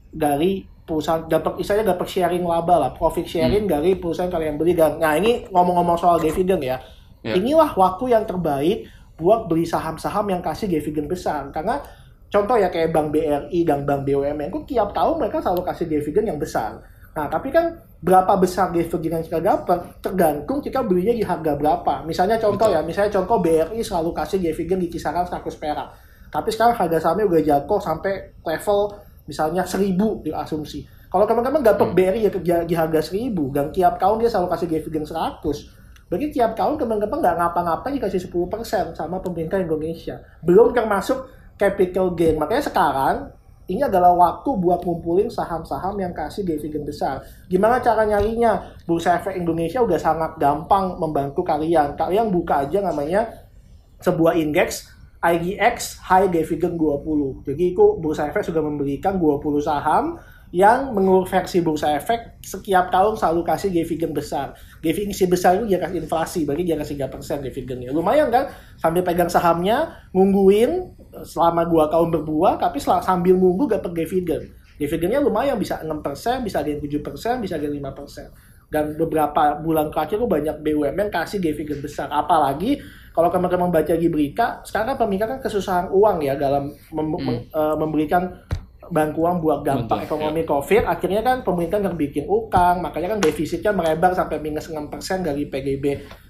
dari perusahaan dapat istilahnya dapat sharing laba lah profit sharing dari perusahaan kalian beli. Dan nah ini ngomong-ngomong soal dividen ya. Ya. inilah waktu yang terbaik buat beli saham-saham yang kasih dividen besar. Karena contoh ya kayak bank BRI dan bank BUMN itu tiap tahun mereka selalu kasih dividen yang besar nah tapi kan berapa besar dividen yang kita dapat tergantung kita belinya di harga berapa misalnya contoh Betul. ya misalnya contoh BRI selalu kasih dividen di kisaran 100 perak tapi sekarang harga sahamnya udah jatuh sampai level misalnya 1000 di asumsi. Kalau teman-teman dapat BRI ya di, di harga 1000 dan tiap tahun dia selalu kasih dividen 100. Berarti tiap tahun teman-teman nggak ngapa-ngapain dikasih 10% sama pemerintah Indonesia. Belum termasuk capital gain. Makanya sekarang ini adalah waktu buat ngumpulin saham-saham yang kasih dividen besar. Gimana cara nyarinya? Bursa Efek Indonesia udah sangat gampang membantu kalian. Kalian buka aja namanya sebuah indeks IGX High Dividend 20. Jadi itu Bursa Efek sudah memberikan 20 saham yang menurut versi Bursa Efek setiap tahun selalu kasih dividen besar. Dividen besar itu dia kasih inflasi, berarti dia kasih 3% dividennya. Lumayan kan? Sambil pegang sahamnya, nungguin selama 2 tahun berbuah, tapi sel- sambil nunggu dapat dividen. Dividennya lumayan, bisa 6%, bisa ada yang 7%, bisa ada yang 5%. Dan beberapa bulan terakhir tuh banyak BUMN kasih dividen besar. Apalagi kalau teman-teman baca di berita, sekarang kan pemerintah kan kesusahan uang ya dalam mem- mem- eh, memberikan bantuan buat dampak ekonomi COVID. Akhirnya kan pemerintah nggak bikin utang, makanya kan defisitnya merebak sampai minus 6% dari PGB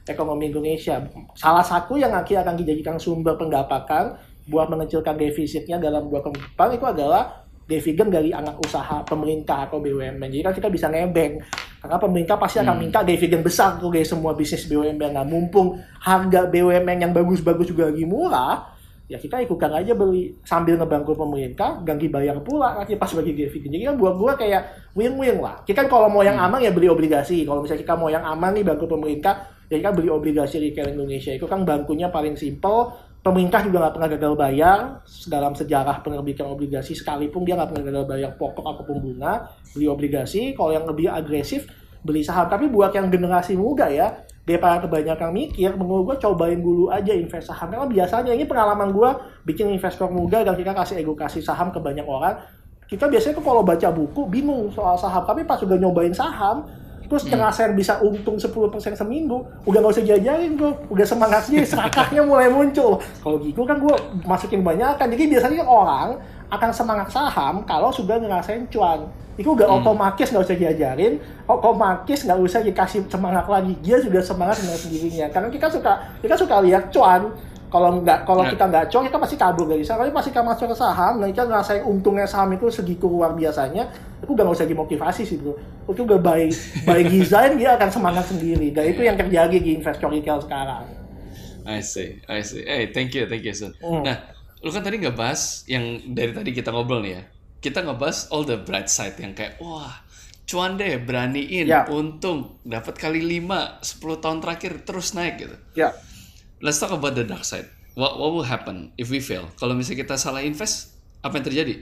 ekonomi Indonesia. Salah satu yang akhirnya akan dijadikan sumber pendapatan buat mengecilkan defisitnya dalam dua tahun ke depan itu adalah dividen dari anak usaha pemerintah atau BUMN. Jadi kan kita bisa nebeng. Karena pemerintah pasti akan minta dividen besar tuh dari semua bisnis BUMN. Nah, mumpung harga BUMN yang bagus-bagus juga lagi murah, ya kita ikutan aja beli sambil ngebantu pemerintah, dan dibayar pula nanti pas bagi dividen. Jadi kan buat gua kayak win-win lah. Kita kan kalau mau yang aman ya beli obligasi. Kalau misalnya kita mau yang aman nih bantu pemerintah, ya kita beli obligasi retail Indonesia. Itu kan bantunya paling simple. Pemerintah juga nggak pernah gagal bayar dalam sejarah penerbitan obligasi sekalipun dia nggak pernah gagal bayar pokok ataupun bunga beli obligasi. Kalau yang lebih agresif beli saham. Tapi buat yang generasi muda ya, daripada kebanyakan mikir, menurut gue cobain dulu aja invest saham. Karena biasanya ini pengalaman gue bikin investor muda dan kita kasih edukasi saham ke banyak orang. Kita biasanya tuh kalau baca buku bingung soal saham, tapi pas udah nyobain saham, terus ngerasain bisa untung 10% seminggu, udah nggak usah jajarin gue, udah semangat aja, serakahnya mulai muncul. Kalau gitu kan gue masukin banyak kan, jadi biasanya orang akan semangat saham kalau sudah ngerasain cuan. Itu udah otomatis nggak usah diajarin, otomatis nggak usah dikasih semangat lagi. Dia sudah semangat dengan sendirinya. Karena kita suka kita suka lihat cuan. Kalau nggak kalau Ya. kita nggak cuan, kita pasti kabur dari saham. Tapi pasti kita masuk ke saham, nah kita ngerasain untungnya saham itu segitu luar biasanya. Itu udah nggak usah dimotivasi sih bro. Itu udah by by design dia akan semangat sendiri. Dan itu yang terjadi di investor retail sekarang. I see, I see. Eh, thank you, thank you, Sun. Hmm. Nah, lu kan tadi nggak bahas yang dari tadi kita ngobrol nih ya. Kita ngebahas all the bright side yang kayak wah, cuan deh, beraniin, Ya. untung, dapat kali 5, 10 tahun terakhir terus naik gitu. Ya. Let's talk about the dark side. What what will happen if we fail? Kalau misalnya kita salah invest, apa yang terjadi?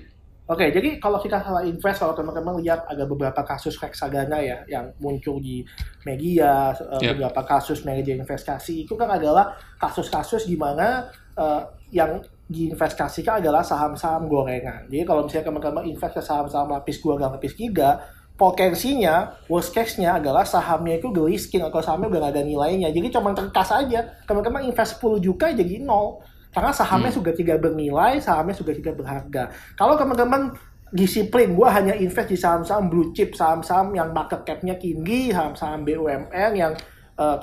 Oke, jadi kalau kita salah invest, kalau teman-teman lihat ada beberapa kasus reksadana ya yang muncul di media, eh, Ya. beberapa kasus manajer investasi itu kan adalah kasus-kasus di mana eh, yang diinvestasikan adalah saham-saham gorengan. Jadi kalau misalnya teman-teman invest ke saham-saham lapis 2 dan lapis 3, potensinya worst case-nya adalah sahamnya itu delisting atau sahamnya udah nggak ada nilainya. Jadi cuma terkas aja. Teman-teman invest 10 juta jadi nol. Karena sahamnya sudah tidak bernilai, sahamnya sudah tidak berharga. Kalau teman-teman disiplin, gue hanya invest di saham-saham blue chip, saham-saham yang market cap-nya tinggi, saham-saham BUMN yang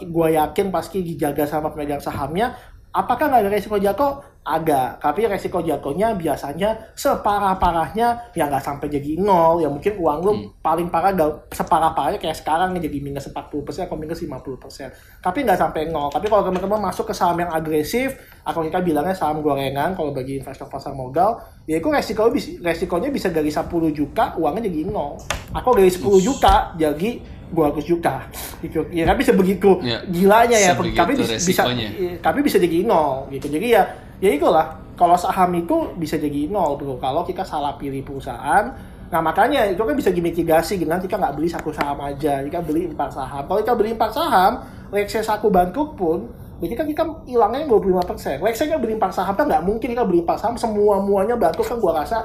gue yakin pasti dijaga sama pemegang sahamnya. Apakah nggak ada resiko jatuh? Ada, tapi resiko jatuhnya biasanya separah-parahnya ya nggak sampai jadi nol, ya mungkin uang lu paling parah gak, separah-parahnya kayak sekarang nih jadi minus 40% atau minus 50%. Tapi nggak sampai nol. Tapi kalau teman-teman masuk ke saham yang agresif, atau kita bilangnya saham gorengan, kalau bagi investor pasar modal, ya itu resiko resikonya bisa dari 10 juta, uangnya jadi nol. Atau dari 10 juta jadi 200 juta. Gitu. Ya tapi sebegitu Ya. gilanya ya. Sebegitu bisa. Iya, tapi bisa jadi nol gitu. Jadi ya ya itulah. Kalau saham itu bisa jadi nol bro. Kalau kita salah pilih perusahaan nah makanya itu kan bisa dimitigasi. Dengan kita nggak beli satu saham aja. Kita beli empat saham. Kalau kita beli empat saham say satu bangkrut pun Jadi kan kita hilangnya 25%. Let's say kita beli empat saham kan nggak mungkin kita beli empat saham. Semua muanya bangkrut kan gua rasa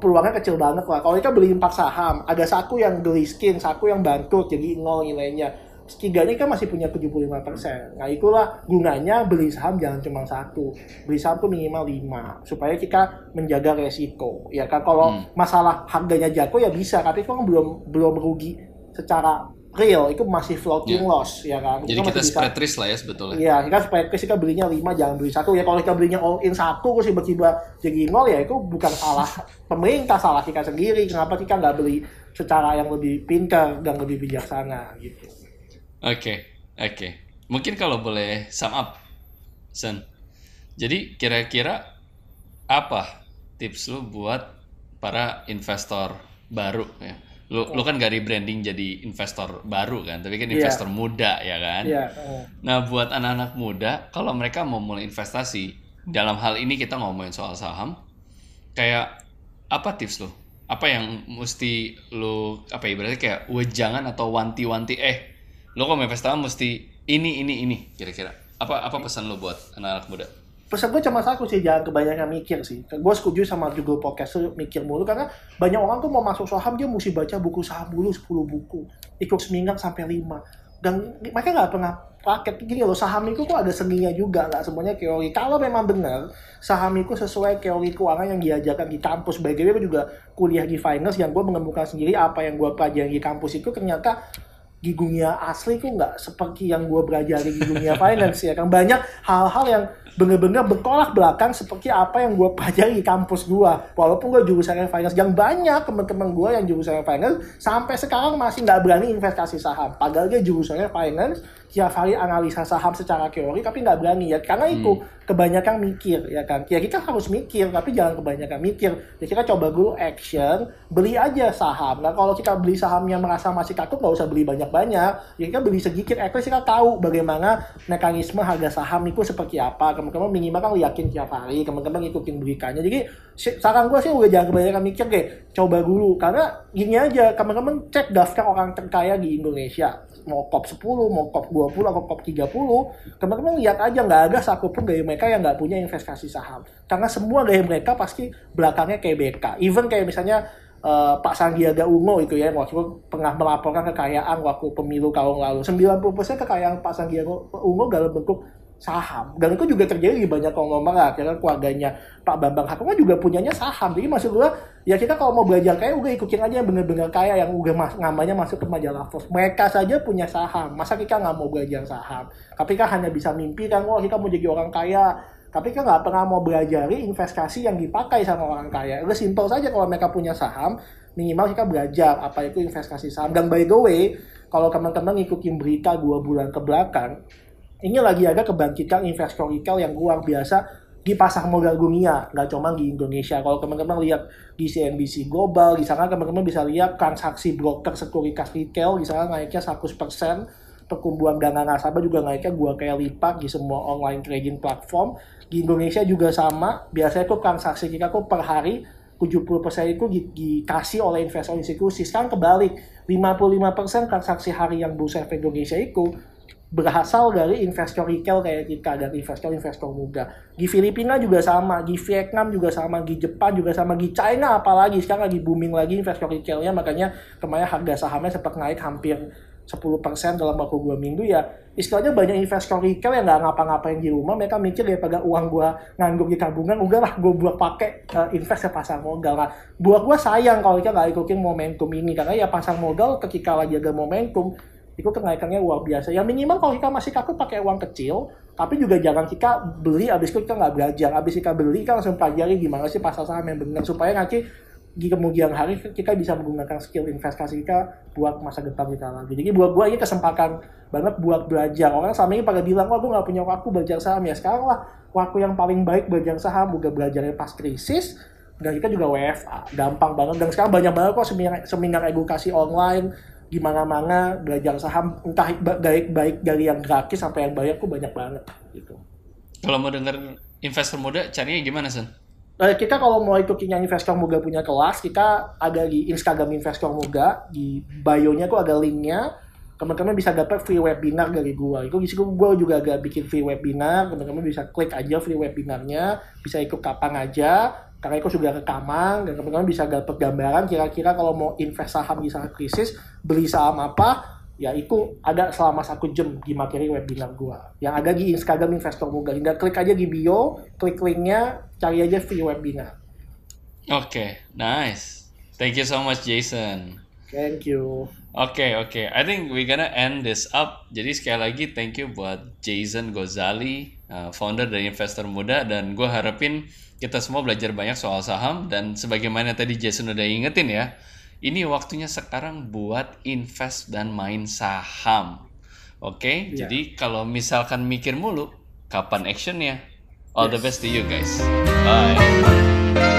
peluangnya kecil banget lah. Kalau kita beli empat saham, ada satu yang geliskin, satu yang bangkrut jadi nol nilainya. Setiganya kan masih punya 75%. Nah itulah gunanya beli saham jangan cuma satu. Beli saham tuh minimal 5. Supaya kita menjaga resiko. Ya kan kalau Hmm. masalah harganya jatuh ya bisa. Tapi kan belum belum rugi secara real. Itu masih floating Ya. loss ya kan. Jadi kita bisa- spread risk lah ya sebetulnya. Iya, kita supaya kita belinya 5 jangan beli satu ya. Kalau kita belinya all in satu terus tiba-tiba jadi nol ya itu bukan salah pemerintah, salah kita sendiri. Kenapa kita nggak beli secara yang lebih pintar dan lebih bijaksana gitu. Oke, oke. Mungkin kalau boleh sum up, Sen. Jadi kira-kira apa tips lu buat para investor baru ya? Lu, lu kan gak rebranding jadi investor baru kan, tapi kan Iya. investor muda ya kan? Iya, eh, Nah, buat anak-anak muda, kalau mereka mau mulai investasi, dalam hal ini kita ngomongin soal saham, kayak apa tips lo? Apa yang mesti lo, apa ya, ibaratnya kayak wejangan atau wanti-wanti, eh, lo kalau mau investasi mesti ini, ini, ini, kira-kira. Apa apa pesan lo buat anak-anak muda? Pesan gue cuma satu sih jangan kebanyakan mikir sih. Gue setuju sama Google Podcast mikir mulu karena banyak orang tuh mau masuk saham dia mesti baca buku saham dulu 10 buku. Ikut seminggu sampai 5 dan mereka nggak pernah paket. Gini loh saham itu kok ada seninya juga nggak semuanya teori. Kalau memang benar saham itu sesuai teori keuangan yang diajarkan di kampus. Gue juga kuliah di finance yang gue menemukan sendiri apa yang gue pelajari di kampus itu ternyata di dunia asli kok nggak seperti yang gue pelajari di dunia finance ya kan. Banyak hal-hal yang bener-bener bertolak belakang seperti apa yang gue pelajari di kampus gue walaupun gue jurusannya finance yang banyak teman-teman gue yang jurusannya finance sampai sekarang masih nggak berani investasi saham. Padahal dia jurusannya finance tiap hari analisa saham secara teori tapi nggak berani ya. Karena itu kebanyakan mikir ya kan? Ya kita harus mikir tapi jangan kebanyakan mikir. Ya kita coba dulu action beli aja saham. Nah kalau kita beli sahamnya merasa masih takut nggak usah beli banyak-banyak. Ya kita beli sedikit at least kita tahu bagaimana mekanisme harga saham itu seperti apa teman-teman minimal kan yakin tiap hari teman-teman ikutin berikannya jadi saran gue sih udah jangan kebanyakan mikir deh coba dulu. Karena gini aja teman-teman cek daftar orang terkaya di Indonesia. Mau top 10, mau top 20, atau top 30 teman-teman lihat aja nggak ada satupun dari mereka yang nggak punya investasi saham. Karena semua dari mereka pasti belakangnya kayak BK even kayak misalnya eh, Pak Sandiaga Uno itu ya waktu pernah melaporkan kekayaan waktu pemilu tahun lalu. 90% kekayaan Pak Sandiaga Uno dalam bentuk saham. Dan itu juga terjadi di banyak konglomerat. Ya kan keluarganya Pak Bambang Hartono juga punyanya saham. Jadi maksud gua ya kita kalau mau belajar kaya udah ikutin aja yang bener-bener kaya yang udah mas namanya masuk ke majalah Forbes. Mereka saja punya saham. Masa kita nggak mau belajar saham? Tapi kan hanya bisa mimpi kan wah kita mau jadi orang kaya. Tapi kan nggak pernah mau belajari investasi yang dipakai sama orang kaya. Udah simpel saja kalau mereka punya saham minimal kita belajar apa itu investasi saham. Dan by the way kalau teman-teman ngikutin berita dua bulan ke belakang ini lagi ada kebangkitan investor retail yang luar biasa di pasar modal dunia, nggak cuma di Indonesia. Kalau teman-teman lihat di CNBC Global, di sana teman-teman bisa lihat transaksi broker sekuritas retail, di sana naiknya 100%, pertumbuhan dana nasabah juga naiknya dua kali lipat di semua online trading platform. Di Indonesia juga sama, biasanya tuh transaksi kita tuh per hari 70% itu di- dikasih oleh investor institusi. Sekarang kebalik, 55% transaksi hari yang bursa efek Indonesia itu berasal dari investor retail kayak kita dan investor-investor muda. Di Filipina juga sama, di Vietnam juga sama, di Jepang juga sama, di China apalagi. Sekarang lagi booming lagi investor retailnya makanya kemarin harga sahamnya sempat naik hampir 10% dalam waktu dua minggu. Ya istilahnya banyak investor retail yang nggak ngapa-ngapain di rumah mereka mikir daripada uang gua nganggur di tabungan udahlah gua buat pakai eh, invest ke pasar modal nah buat gua sayang kalau kita nggak ikutin momentum ini karena ya pasar modal ketika lagi ada momentum itu kenaikannya luar biasa. Ya minimal kalau kita masih takut pakai uang kecil, tapi juga jangan kita beli abis itu kita nggak belajar. Abis kita beli kita langsung pelajari gimana sih pasar saham yang benar supaya nanti di kemudian hari kita bisa menggunakan skill investasi kita buat masa depan kita lagi. Jadi buat gue ini kesempatan banget buat belajar. Orang selama ini pada bilang, wah gue nggak punya waktu belajar saham ya. Sekarang lah waktu yang paling baik belajar saham, udah belajarnya pas krisis, dan kita juga WFA, gampang banget. Dan sekarang banyak banget kok seminar, seminar edukasi online, gimana mana belajar saham entah baik baik dari yang gratis sampai yang bayar tuh banyak banget gitu. Kalau mau denger investor muda, carinya gimana, Sen? Eh, kita kalau mau ikutin yang investor muda punya kelas, kita ada di Instagram investor muda di bio-nya tuh ada linknya. teman-teman bisa dapat free webinar dari gua. Itu di situ gua juga agak bikin free webinar, teman-teman bisa klik aja free webinarnya, bisa ikut kapan aja, karena itu sudah rekaman, dan teman-teman bisa dapat gambaran kira-kira kalau mau invest saham di saat krisis, beli saham apa, ya itu ada selama satu jam di materi webinar gua. Yang ada di Instagram Investor Muda. Tinggal klik aja di bio, klik linknya, cari aja free webinar. Oke, okay, nice. Thank you so much, Jason. Thank you. Oke, okay, oke. Okay. I think we gonna end this up. Jadi sekali lagi thank you buat Jason Gozali, uh, founder dari Investor Muda dan gue harapin kita semua belajar banyak soal saham dan sebagaimana tadi Jason udah ingetin ya, ini waktunya sekarang buat invest dan main saham. Oke, okay? yeah. jadi kalau misalkan mikir mulu, kapan actionnya? All yes. the best to you guys. Bye.